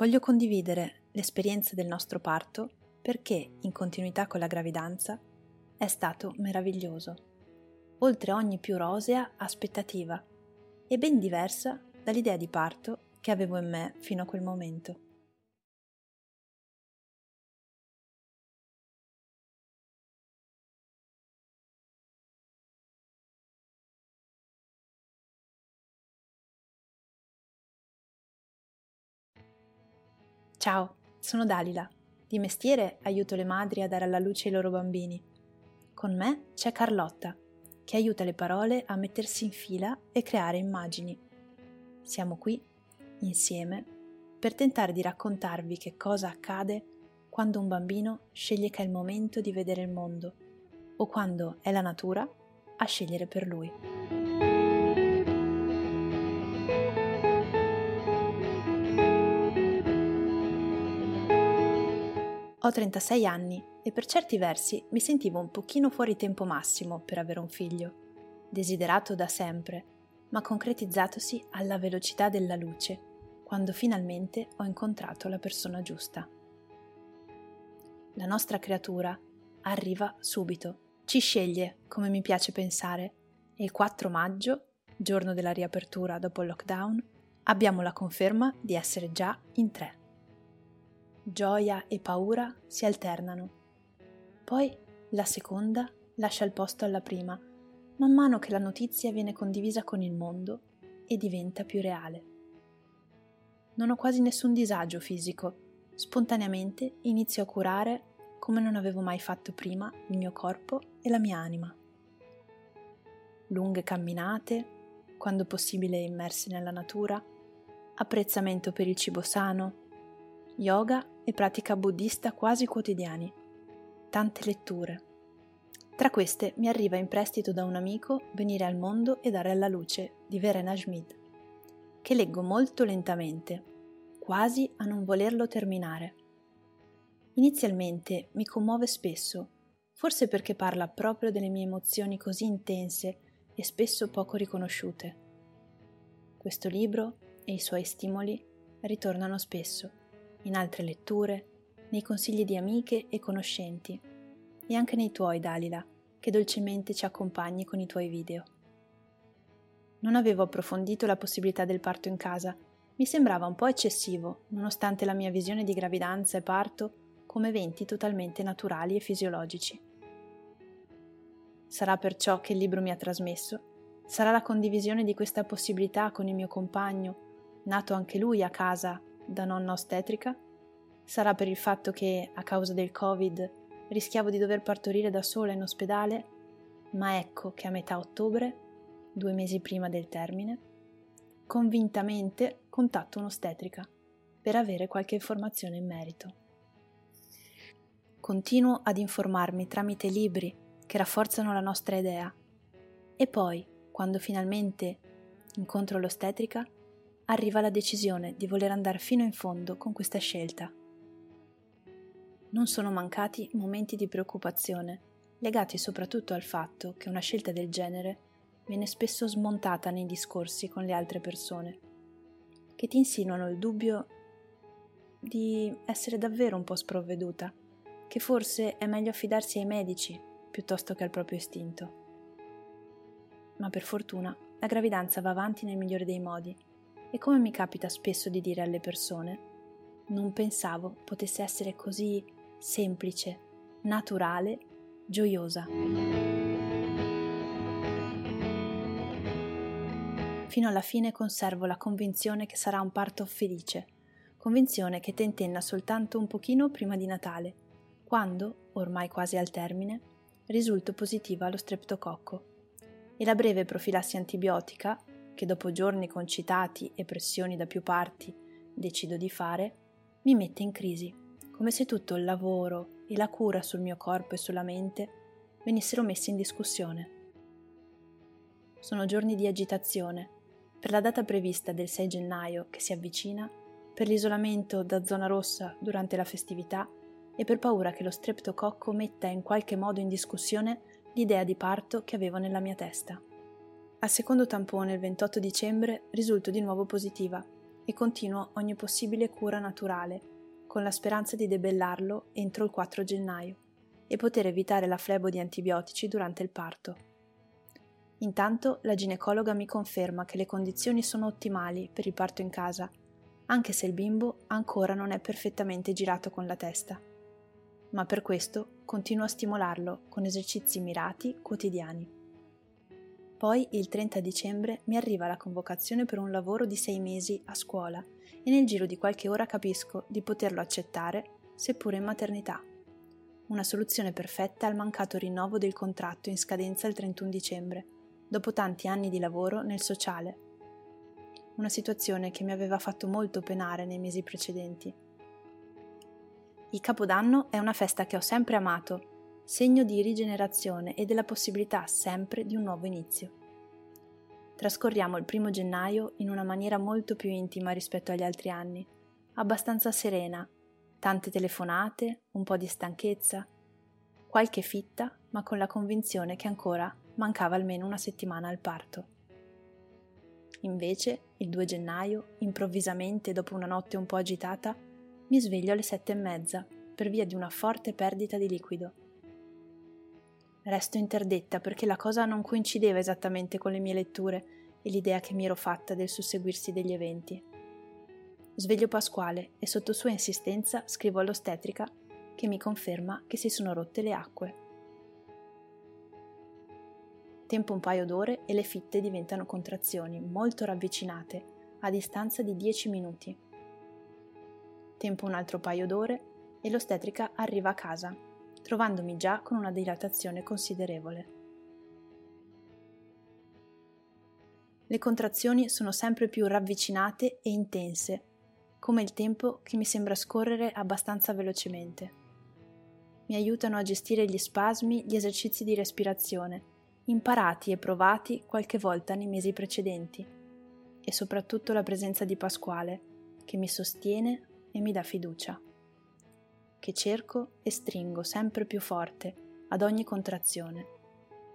Voglio condividere l'esperienza del nostro parto perché, in continuità con la gravidanza, è stato meraviglioso, oltre ogni più rosea aspettativa e ben diversa dall'idea di parto che avevo in me fino a quel momento. Ciao, sono Dalila. Di mestiere aiuto le madri a dare alla luce i loro bambini. Con me c'è Carlotta, che aiuta le parole a mettersi in fila e creare immagini. Siamo qui, insieme, per tentare di raccontarvi che cosa accade quando un bambino sceglie che è il momento di vedere il mondo o quando è la natura a scegliere per lui. Ho 36 anni e per certi versi mi sentivo un pochino fuori tempo massimo per avere un figlio, desiderato da sempre, ma concretizzatosi alla velocità della luce, quando finalmente ho incontrato la persona giusta. La nostra creatura arriva subito, ci sceglie, come mi piace pensare, e il 4 maggio, giorno della riapertura dopo il lockdown, abbiamo la conferma di essere già in tre gioia e paura si alternano. Poi la seconda lascia il posto alla prima, man mano che la notizia viene condivisa con il mondo e diventa più reale. Non ho quasi nessun disagio fisico, spontaneamente inizio a curare come non avevo mai fatto prima il mio corpo e la mia anima. Lunghe camminate, quando possibile immerse nella natura, apprezzamento per il cibo sano, yoga e pratica buddista quasi quotidiani. Tante letture. Tra queste mi arriva in prestito da un amico Venire al mondo e dare alla luce di Verena Schmid, che leggo molto lentamente, quasi a non volerlo terminare. Inizialmente mi commuove spesso, forse perché parla proprio delle mie emozioni così intense e spesso poco riconosciute. Questo libro e i suoi stimoli ritornano spesso in altre letture, nei consigli di amiche e conoscenti e anche nei tuoi, Dalila, che dolcemente ci accompagni con i tuoi video. Non avevo approfondito la possibilità del parto in casa, mi sembrava un po' eccessivo, nonostante la mia visione di gravidanza e parto come eventi totalmente naturali e fisiologici. Sarà perciò che il libro mi ha trasmesso, sarà la condivisione di questa possibilità con il mio compagno, nato anche lui a casa da nonna ostetrica? Sarà per il fatto che, a causa del Covid, rischiavo di dover partorire da sola in ospedale? Ma ecco che a metà ottobre, due mesi prima del termine, convintamente contatto un'ostetrica per avere qualche informazione in merito. Continuo ad informarmi tramite libri che rafforzano la nostra idea e poi, quando finalmente incontro l'ostetrica, arriva la decisione di voler andare fino in fondo con questa scelta. Non sono mancati momenti di preoccupazione, legati soprattutto al fatto che una scelta del genere viene spesso smontata nei discorsi con le altre persone, che ti insinuano il dubbio di essere davvero un po' sprovveduta, che forse è meglio affidarsi ai medici piuttosto che al proprio istinto. Ma per fortuna la gravidanza va avanti nel migliore dei modi e come mi capita spesso di dire alle persone, non pensavo potesse essere così semplice, naturale, gioiosa. Fino alla fine conservo la convinzione che sarà un parto felice, convinzione che tentenna soltanto un pochino prima di Natale, quando, ormai quasi al termine, risulto positiva allo streptococco e la breve profilassi antibiotica che dopo giorni concitati e pressioni da più parti decido di fare, mi mette in crisi, come se tutto il lavoro e la cura sul mio corpo e sulla mente venissero messi in discussione. Sono giorni di agitazione, per la data prevista del 6 gennaio che si avvicina, per l'isolamento da zona rossa durante la festività e per paura che lo streptococco metta in qualche modo in discussione l'idea di parto che avevo nella mia testa. Al secondo tampone il 28 dicembre risulto di nuovo positiva e continuo ogni possibile cura naturale, con la speranza di debellarlo entro il 4 gennaio e poter evitare la flebo di antibiotici durante il parto. Intanto la ginecologa mi conferma che le condizioni sono ottimali per il parto in casa, anche se il bimbo ancora non è perfettamente girato con la testa. Ma per questo continuo a stimolarlo con esercizi mirati quotidiani. Poi il 30 dicembre mi arriva la convocazione per un lavoro di sei mesi a scuola e nel giro di qualche ora capisco di poterlo accettare, seppure in maternità. Una soluzione perfetta al mancato rinnovo del contratto in scadenza il 31 dicembre, dopo tanti anni di lavoro nel sociale. Una situazione che mi aveva fatto molto penare nei mesi precedenti. Il Capodanno è una festa che ho sempre amato segno di rigenerazione e della possibilità sempre di un nuovo inizio. Trascorriamo il primo gennaio in una maniera molto più intima rispetto agli altri anni, abbastanza serena, tante telefonate, un po' di stanchezza, qualche fitta, ma con la convinzione che ancora mancava almeno una settimana al parto. Invece, il 2 gennaio, improvvisamente dopo una notte un po' agitata, mi sveglio alle sette e mezza per via di una forte perdita di liquido Resto interdetta perché la cosa non coincideva esattamente con le mie letture e l'idea che mi ero fatta del susseguirsi degli eventi. Sveglio Pasquale e sotto sua insistenza scrivo all'ostetrica che mi conferma che si sono rotte le acque. Tempo un paio d'ore e le fitte diventano contrazioni molto ravvicinate, a distanza di 10 minuti. Tempo un altro paio d'ore e l'ostetrica arriva a casa trovandomi già con una dilatazione considerevole. Le contrazioni sono sempre più ravvicinate e intense, come il tempo che mi sembra scorrere abbastanza velocemente. Mi aiutano a gestire gli spasmi gli esercizi di respirazione, imparati e provati qualche volta nei mesi precedenti, e soprattutto la presenza di Pasquale, che mi sostiene e mi dà fiducia che cerco e stringo sempre più forte ad ogni contrazione,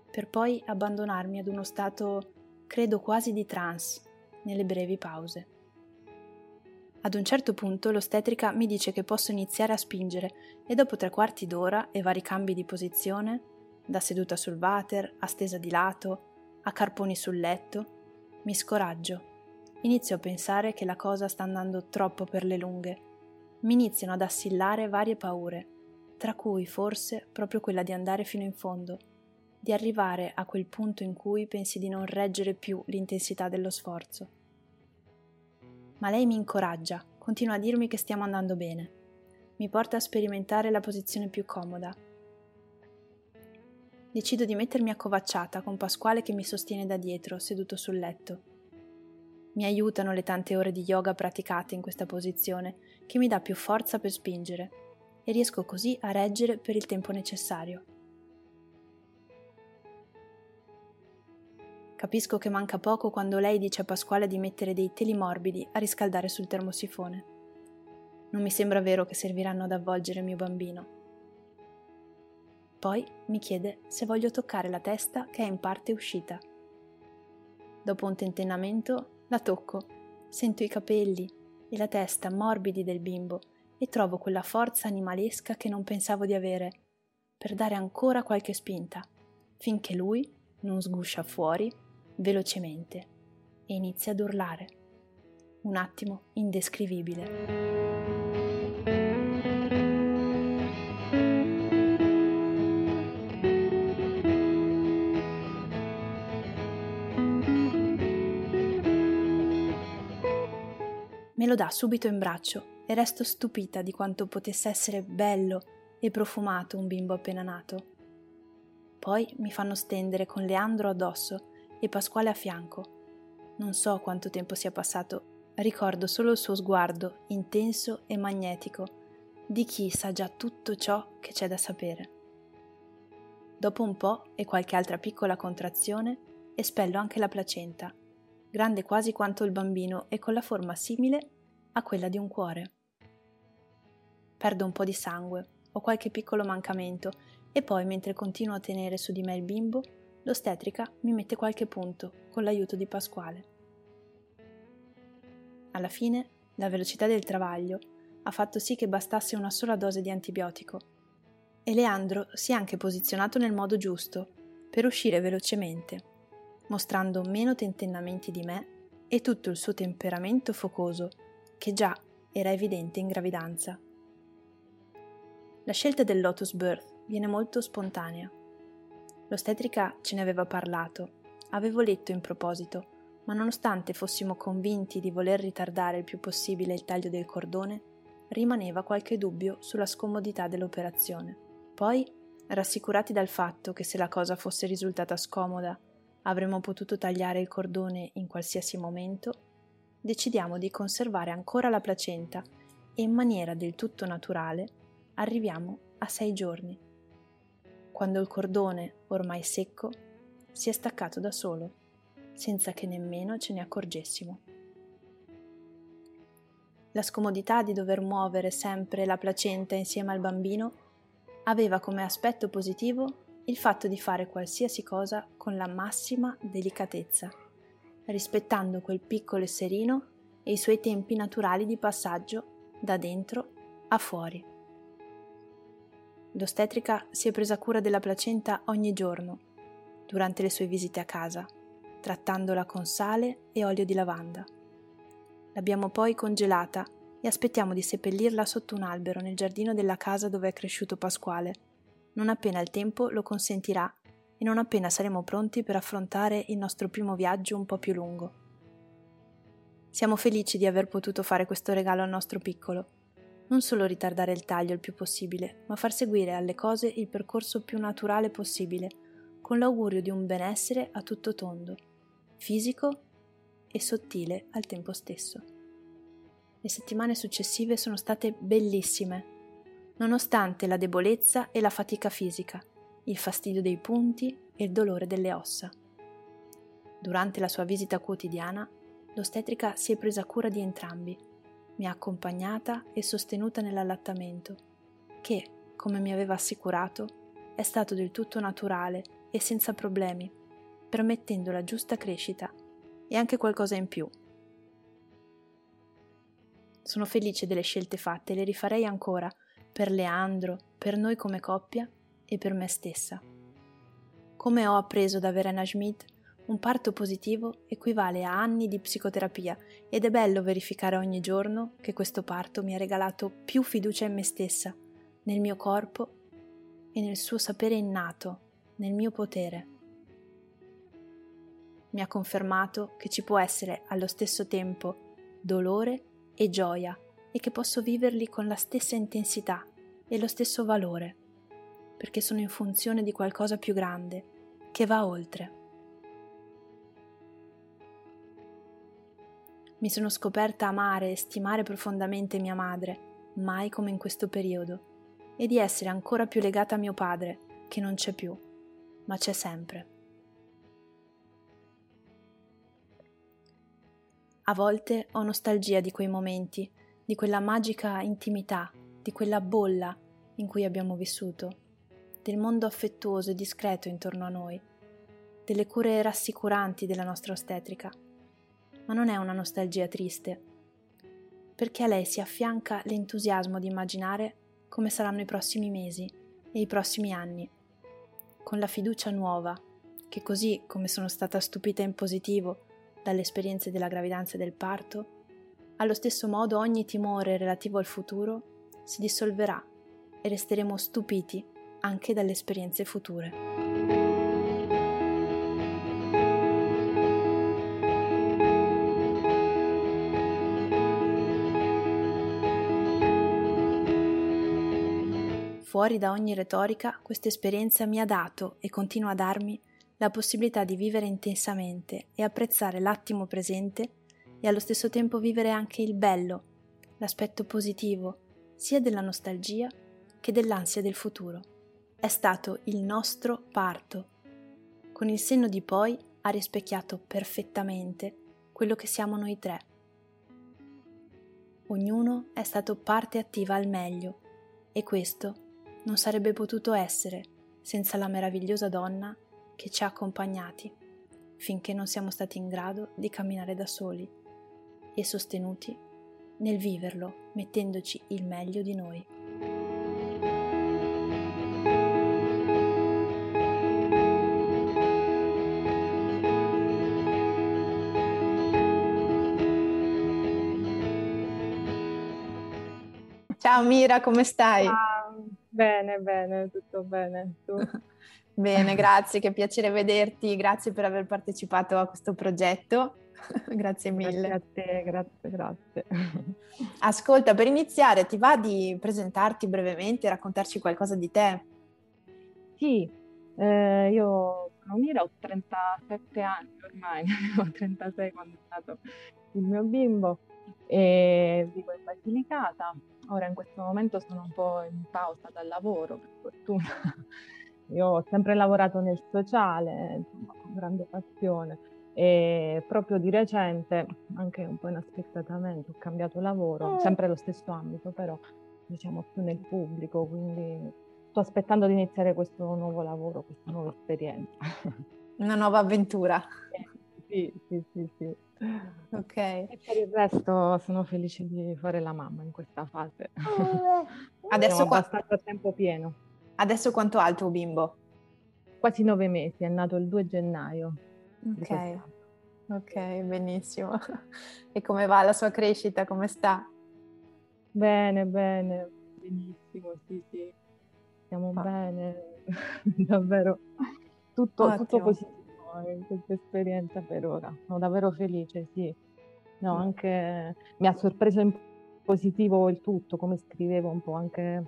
per poi abbandonarmi ad uno stato, credo quasi di trance, nelle brevi pause. Ad un certo punto l'ostetrica mi dice che posso iniziare a spingere e dopo tre quarti d'ora e vari cambi di posizione, da seduta sul water, a stesa di lato, a carponi sul letto, mi scoraggio. Inizio a pensare che la cosa sta andando troppo per le lunghe mi iniziano ad assillare varie paure, tra cui forse proprio quella di andare fino in fondo, di arrivare a quel punto in cui pensi di non reggere più l'intensità dello sforzo. Ma lei mi incoraggia, continua a dirmi che stiamo andando bene, mi porta a sperimentare la posizione più comoda. Decido di mettermi accovacciata con Pasquale che mi sostiene da dietro, seduto sul letto mi aiutano le tante ore di yoga praticate in questa posizione, che mi dà più forza per spingere, e riesco così a reggere per il tempo necessario. Capisco che manca poco quando lei dice a Pasquale di mettere dei teli morbidi a riscaldare sul termosifone. Non mi sembra vero che serviranno ad avvolgere il mio bambino. Poi mi chiede se voglio toccare la testa che è in parte uscita. Dopo un tentennamento la tocco, sento i capelli e la testa morbidi del bimbo e trovo quella forza animalesca che non pensavo di avere, per dare ancora qualche spinta, finché lui non sguscia fuori velocemente e inizia ad urlare. Un attimo indescrivibile. Lo dà subito in braccio e resto stupita di quanto potesse essere bello e profumato un bimbo appena nato. Poi mi fanno stendere con Leandro addosso e Pasquale a fianco. Non so quanto tempo sia passato, ricordo solo il suo sguardo intenso e magnetico di chi sa già tutto ciò che c'è da sapere. Dopo un po' e qualche altra piccola contrazione, espello anche la placenta, grande quasi quanto il bambino e con la forma simile a quella di un cuore. Perdo un po' di sangue, ho qualche piccolo mancamento e poi, mentre continuo a tenere su di me il bimbo, l'ostetrica mi mette qualche punto con l'aiuto di Pasquale. Alla fine, la velocità del travaglio ha fatto sì che bastasse una sola dose di antibiotico e Leandro si è anche posizionato nel modo giusto per uscire velocemente, mostrando meno tentennamenti di me e tutto il suo temperamento focoso, che già era evidente in gravidanza. La scelta del Lotus Birth viene molto spontanea. L'ostetrica ce ne aveva parlato, avevo letto in proposito, ma nonostante fossimo convinti di voler ritardare il più possibile il taglio del cordone, rimaneva qualche dubbio sulla scomodità dell'operazione. Poi, rassicurati dal fatto che se la cosa fosse risultata scomoda avremmo potuto tagliare il cordone in qualsiasi momento, decidiamo di conservare ancora la placenta e in maniera del tutto naturale arriviamo a sei giorni, quando il cordone, ormai secco, si è staccato da solo, senza che nemmeno ce ne accorgessimo. La scomodità di dover muovere sempre la placenta insieme al bambino aveva come aspetto positivo il fatto di fare qualsiasi cosa con la massima delicatezza, rispettando quel piccolo esserino e i suoi tempi naturali di passaggio da dentro a fuori. L'ostetrica si è presa cura della placenta ogni giorno, durante le sue visite a casa, trattandola con sale e olio di lavanda. L'abbiamo poi congelata e aspettiamo di seppellirla sotto un albero nel giardino della casa dove è cresciuto Pasquale non appena il tempo lo consentirà e non appena saremo pronti per affrontare il nostro primo viaggio un po' più lungo. Siamo felici di aver potuto fare questo regalo al nostro piccolo. Non solo ritardare il taglio il più possibile, ma far seguire alle cose il percorso più naturale possibile, con l'augurio di un benessere a tutto tondo, fisico e sottile al tempo stesso. Le settimane successive sono state bellissime nonostante la debolezza e la fatica fisica, il fastidio dei punti e il dolore delle ossa. Durante la sua visita quotidiana, l'ostetrica si è presa cura di entrambi, mi ha accompagnata e sostenuta nell'allattamento, che, come mi aveva assicurato, è stato del tutto naturale e senza problemi, permettendo la giusta crescita e anche qualcosa in più. Sono felice delle scelte fatte e le rifarei ancora per Leandro, per noi come coppia e per me stessa. Come ho appreso da Verena Schmidt, un parto positivo equivale a anni di psicoterapia ed è bello verificare ogni giorno che questo parto mi ha regalato più fiducia in me stessa, nel mio corpo e nel suo sapere innato, nel mio potere. Mi ha confermato che ci può essere allo stesso tempo dolore e gioia e che posso viverli con la stessa intensità e lo stesso valore, perché sono in funzione di qualcosa più grande, che va oltre. Mi sono scoperta amare e stimare profondamente mia madre, mai come in questo periodo, e di essere ancora più legata a mio padre, che non c'è più, ma c'è sempre. A volte ho nostalgia di quei momenti di quella magica intimità, di quella bolla in cui abbiamo vissuto, del mondo affettuoso e discreto intorno a noi, delle cure rassicuranti della nostra ostetrica. Ma non è una nostalgia triste, perché a lei si affianca l'entusiasmo di immaginare come saranno i prossimi mesi e i prossimi anni, con la fiducia nuova che così come sono stata stupita in positivo dalle esperienze della gravidanza e del parto, allo stesso modo ogni timore relativo al futuro si dissolverà e resteremo stupiti anche dalle esperienze future. Fuori da ogni retorica, questa esperienza mi ha dato e continua a darmi la possibilità di vivere intensamente e apprezzare l'attimo presente e allo stesso tempo vivere anche il bello, l'aspetto positivo, sia della nostalgia che dell'ansia del futuro. È stato il nostro parto. Con il senno di poi ha rispecchiato perfettamente quello che siamo noi tre. Ognuno è stato parte attiva al meglio e questo non sarebbe potuto essere senza la meravigliosa donna che ci ha accompagnati finché non siamo stati in grado di camminare da soli e sostenuti nel viverlo mettendoci il meglio di noi. Ciao Mira, come stai? Ciao. Bene, bene, tutto bene. Tu? bene, grazie, che piacere vederti, grazie per aver partecipato a questo progetto. grazie mille. Grazie a te, grazie, grazie. Ascolta, per iniziare, ti va di presentarti brevemente e raccontarci qualcosa di te? Sì, eh, io sono Mira, ho 37 anni ormai, ho 36 quando è nato il mio bimbo e vivo in Basilicata. Ora in questo momento sono un po' in pausa dal lavoro, per fortuna. Io ho sempre lavorato nel sociale, insomma, con grande passione e proprio di recente, anche un po' inaspettatamente, ho cambiato lavoro, sempre lo stesso ambito, però diciamo più nel pubblico, quindi sto aspettando di iniziare questo nuovo lavoro, questa nuova esperienza. Una nuova avventura. Sì, sì, sì, sì. Ok. E per il resto sono felice di fare la mamma in questa fase. Adesso ho abbastanza a tempo pieno. Adesso quanto ha il tuo bimbo? Quasi nove mesi, è nato il 2 gennaio. Ok, ok, benissimo. E come va la sua crescita? Come sta? Bene, bene, benissimo, sì, sì. Stiamo oh. bene, davvero. Tutto, tutto positivo questa esperienza per ora. Sono davvero felice, sì. No, anche mi ha sorpreso in positivo il tutto, come scrivevo un po' anche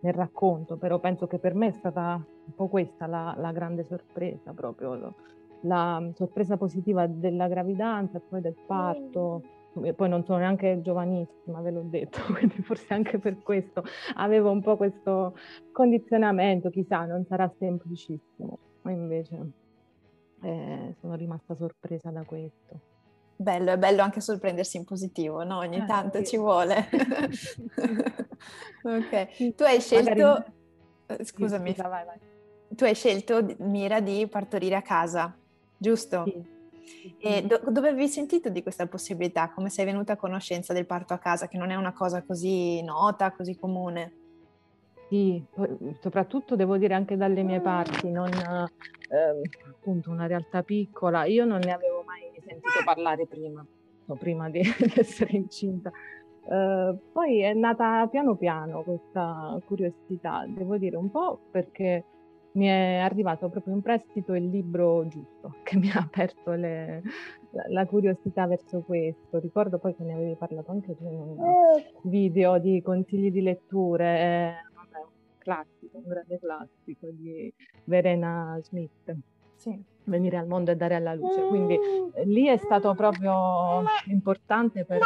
nel racconto, però penso che per me è stata un po' questa la, la grande sorpresa, proprio la sorpresa positiva della gravidanza e poi del parto. E poi non sono neanche giovanissima, ve l'ho detto, quindi forse anche per questo avevo un po' questo condizionamento, chissà, non sarà semplicissimo. Ma invece eh, sono rimasta sorpresa da questo. Bello, è bello anche sorprendersi in positivo, no? Ogni eh, tanto sì. ci vuole. ok, tu hai scelto... Magari... Eh, scusami. Scusa, vai, vai. Tu hai scelto, Mira, di partorire a casa, giusto? Sì. E do- dove avevi sentito di questa possibilità? Come sei venuta a conoscenza del parto a casa, che non è una cosa così nota, così comune? Sì, soprattutto devo dire anche dalle mie parti, non eh, appunto una realtà piccola. Io non ne avevo mai sentito parlare prima, prima di, di, essere incinta. Eh, poi è nata piano piano questa curiosità, devo dire un po' perché mi è arrivato proprio in prestito il libro giusto che mi ha aperto le, la, la, curiosità verso questo. Ricordo poi che ne avevi parlato anche tu in un video di consigli di letture. Classico, un grande classico di Verena Smith. Sì. Venire al mondo e dare alla luce. Quindi eh, lì è stato proprio importante per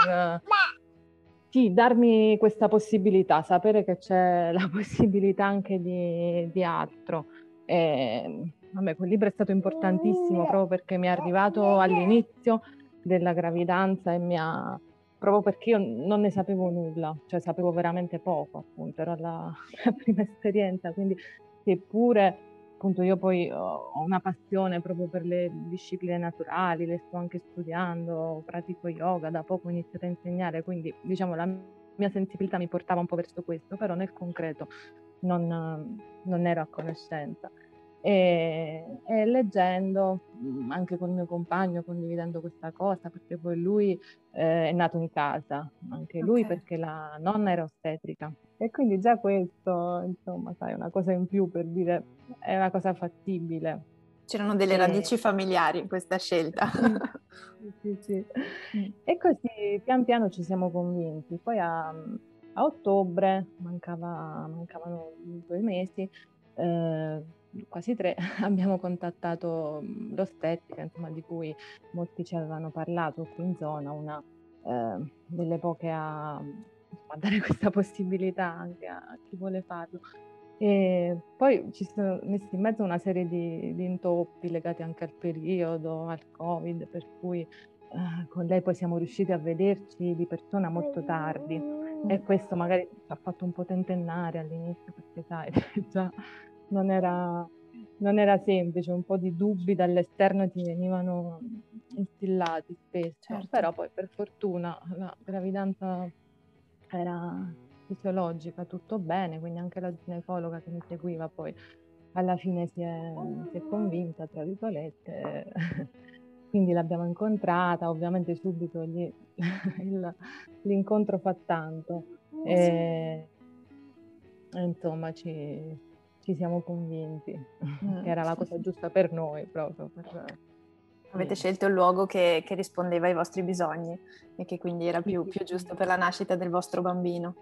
sì, darmi questa possibilità, sapere che c'è la possibilità anche di, di altro. E, vabbè, quel libro è stato importantissimo proprio perché mi è arrivato all'inizio della gravidanza e mi ha proprio perché io non ne sapevo nulla, cioè sapevo veramente poco, appunto, era la, la prima esperienza, quindi seppure appunto io poi ho una passione proprio per le discipline naturali, le sto anche studiando, pratico yoga, da poco ho iniziato a insegnare, quindi diciamo la mia sensibilità mi portava un po' verso questo, però nel concreto non, non ero a conoscenza e, e, leggendo mm, anche con il mio compagno, condividendo questa cosa, perché poi lui eh, è nato in casa, anche lui okay. perché la nonna era ostetrica. E quindi già questo, insomma, sai, una cosa in più per dire è una cosa fattibile. C'erano delle e... radici familiari in questa scelta. sì, sì, sì. Mm. E così pian piano ci siamo convinti. Poi a, a ottobre, mancava, mancavano due mesi, eh, quasi tre, abbiamo contattato mhmm, l'ostetrica, insomma, di cui molti ci avevano parlato qui in zona, una eh, delle poche a, a, dare questa possibilità anche a chi vuole farlo. E poi ci sono messi in mezzo una serie di, di intoppi legati anche al periodo, al Covid, per cui eh, con lei poi siamo riusciti a vederci di persona molto tardi e questo magari ci ha fatto un po' tentennare all'inizio perché sai, già non era, non era semplice, un po' di dubbi dall'esterno ti venivano instillati spesso, certo. però poi per fortuna la gravidanza era fisiologica, tutto bene, quindi anche la ginecologa che mi seguiva poi alla fine si è, si è convinta, tra virgolette, quindi l'abbiamo incontrata, ovviamente subito gli, il, l'incontro fa tanto. Oh, e, insomma, ci, ci, siamo convinti mm. che era la cosa giusta per noi proprio. Per, Avete scelto il luogo che, che, rispondeva ai vostri bisogni e che quindi era più, più giusto per la nascita del vostro bambino.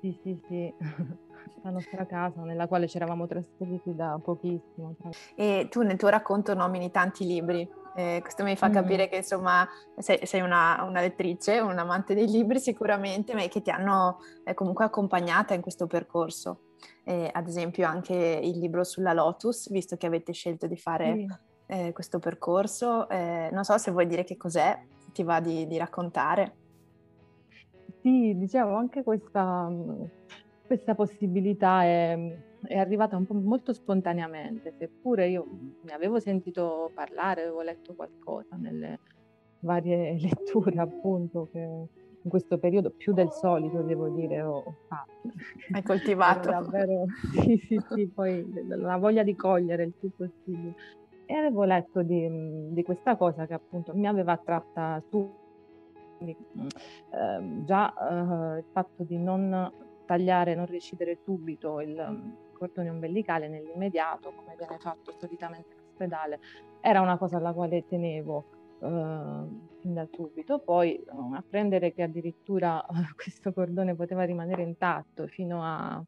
Sì, sì, sì la nostra casa nella quale ci eravamo trasferiti da pochissimo. E tu nel tuo racconto nomini tanti libri, eh, questo mi fa mm. capire che insomma sei, sei una, una, lettrice, un amante dei libri sicuramente, ma che ti hanno eh, comunque accompagnata in questo percorso. Eh, ad esempio anche il libro sulla Lotus, visto che avete scelto di fare sì. Eh, questo percorso. Eh, non so se vuoi dire che cos'è, ti va di, di raccontare. Sì, dicevo anche questa questa possibilità è, è arrivata un po' molto spontaneamente, seppure io ne avevo sentito parlare, avevo letto qualcosa nelle varie letture appunto che in questo periodo più del solito devo dire ho fatto. Hai coltivato. davvero, sì, sì, sì, poi la voglia di cogliere il più possibile. E avevo letto di, di questa cosa che appunto mi aveva attratta su eh, già eh, il fatto di non tagliare, non recidere subito il mm, cordone ombelicale nell'immediato, come viene fatto solitamente in ospedale, era una cosa alla quale tenevo fin da subito. Poi um, apprendere che addirittura questo cordone poteva rimanere intatto fino a,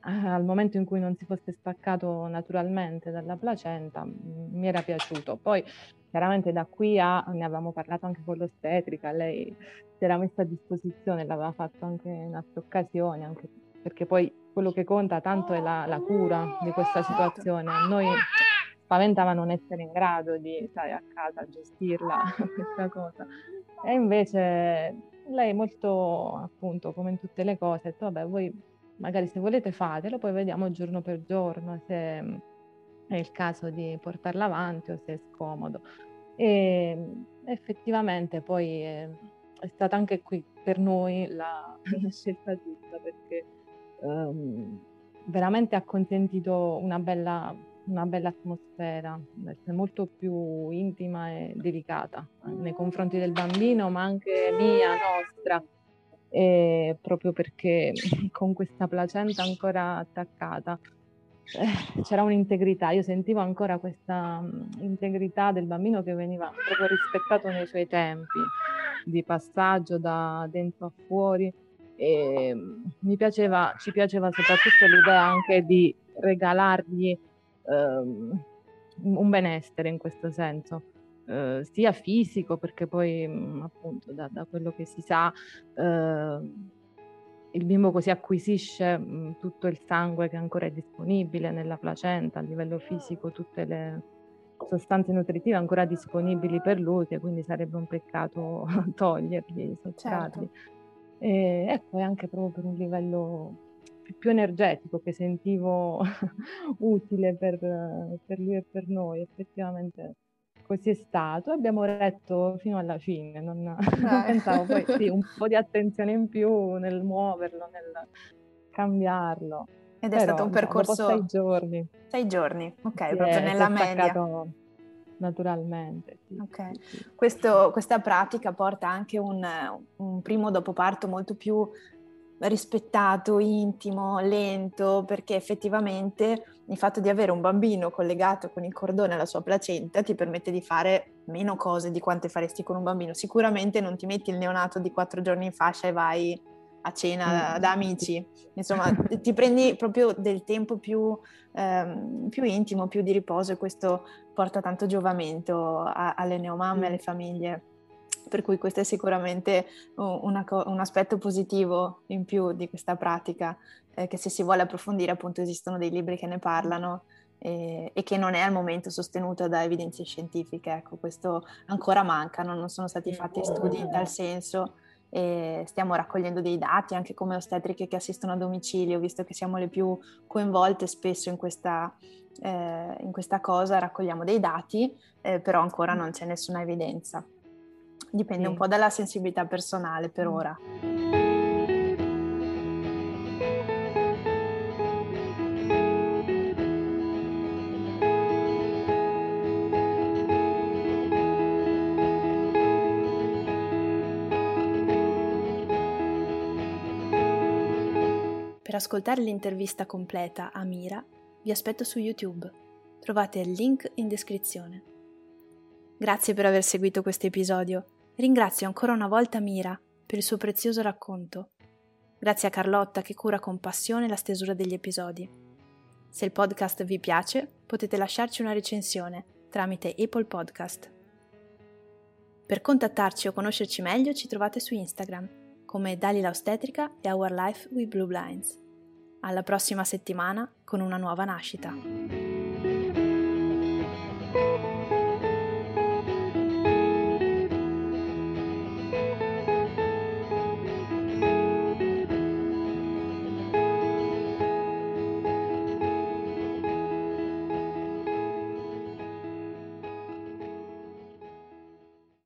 a, al momento in cui non si fosse staccato naturalmente dalla placenta mi era piaciuto. Poi chiaramente da qui a, ne avevamo parlato anche con l'ostetrica, lei si era messa a disposizione, l'aveva fatto anche in altre occasioni, anche perché poi quello che conta tanto è la, la cura di questa situazione. Noi spaventava non essere in grado di stare a casa, gestirla questa cosa. E invece lei molto, appunto, come in tutte le cose, ha detto, vabbè, voi magari se volete fatelo, poi vediamo giorno per giorno se è il caso di portarla avanti o se è scomodo. E effettivamente poi è, è stata anche qui per noi la, la scelta giusta perché um, veramente ha consentito una bella, una bella atmosfera, molto più intima e delicata nei confronti del bambino, ma anche mia, nostra. E proprio perché con questa placenta ancora attaccata eh, c'era un'integrità, io sentivo ancora questa um, integrità del bambino che veniva proprio rispettato nei suoi tempi di passaggio da dentro a fuori e mm, mi piaceva, ci piaceva soprattutto l'idea anche di regalargli um, un benessere in questo senso. Uh, sia fisico perché poi um, appunto da, da, quello che si sa uh, il bimbo così acquisisce mh, tutto il sangue che ancora è disponibile nella placenta a livello fisico, tutte le sostanze nutritive ancora disponibili per lui, che quindi sarebbe un peccato toglierli, sottrarli. Certo. E ecco, è anche proprio per un livello più energetico che sentivo utile per, per lui e per noi, effettivamente così è stato. Abbiamo retto fino alla fine, non, non pensavo poi sì, un po' di attenzione in più nel muoverlo, nel cambiarlo. Ed è Però, stato un percorso... Dopo sei giorni. Sei giorni, ok, sì, proprio nella media. Naturalmente. Sì, okay. sì, Questo, questa pratica porta anche un, un primo dopoparto molto più rispettato, intimo, lento, perché effettivamente il fatto di avere un bambino collegato con il cordone alla sua placenta ti permette di fare meno cose di quante faresti con un bambino. Sicuramente non ti metti il neonato di quattro giorni in fascia e vai a cena mm. da amici, insomma ti prendi proprio del tempo più, ehm, più, intimo, più di riposo e questo porta tanto giovamento a, alle neomamme, alle famiglie per cui questo è sicuramente una, un aspetto positivo in più di questa pratica, eh, che se si vuole approfondire appunto esistono dei libri che ne parlano e, e, che non è al momento sostenuto da evidenze scientifiche, ecco questo ancora mancano, non sono stati fatti studi in tal senso e stiamo raccogliendo dei dati anche come ostetriche che assistono a domicilio, visto che siamo le più coinvolte spesso in questa, eh, in questa cosa, raccogliamo dei dati, eh, però ancora non c'è nessuna evidenza. Dipende sì. un po' dalla sensibilità personale per mm. ora. Per ascoltare l'intervista completa a Mira, vi aspetto su YouTube. Trovate il link in descrizione. Grazie per aver seguito questo episodio. Ringrazio ancora una volta Mira per il suo prezioso racconto. Grazie a Carlotta che cura con passione la stesura degli episodi. Se il podcast vi piace, potete lasciarci una recensione tramite Apple Podcast. Per contattarci o conoscerci meglio ci trovate su Instagram come Dalila Ostetrica e Our Life with Blue Blinds. Alla prossima settimana con una nuova nascita.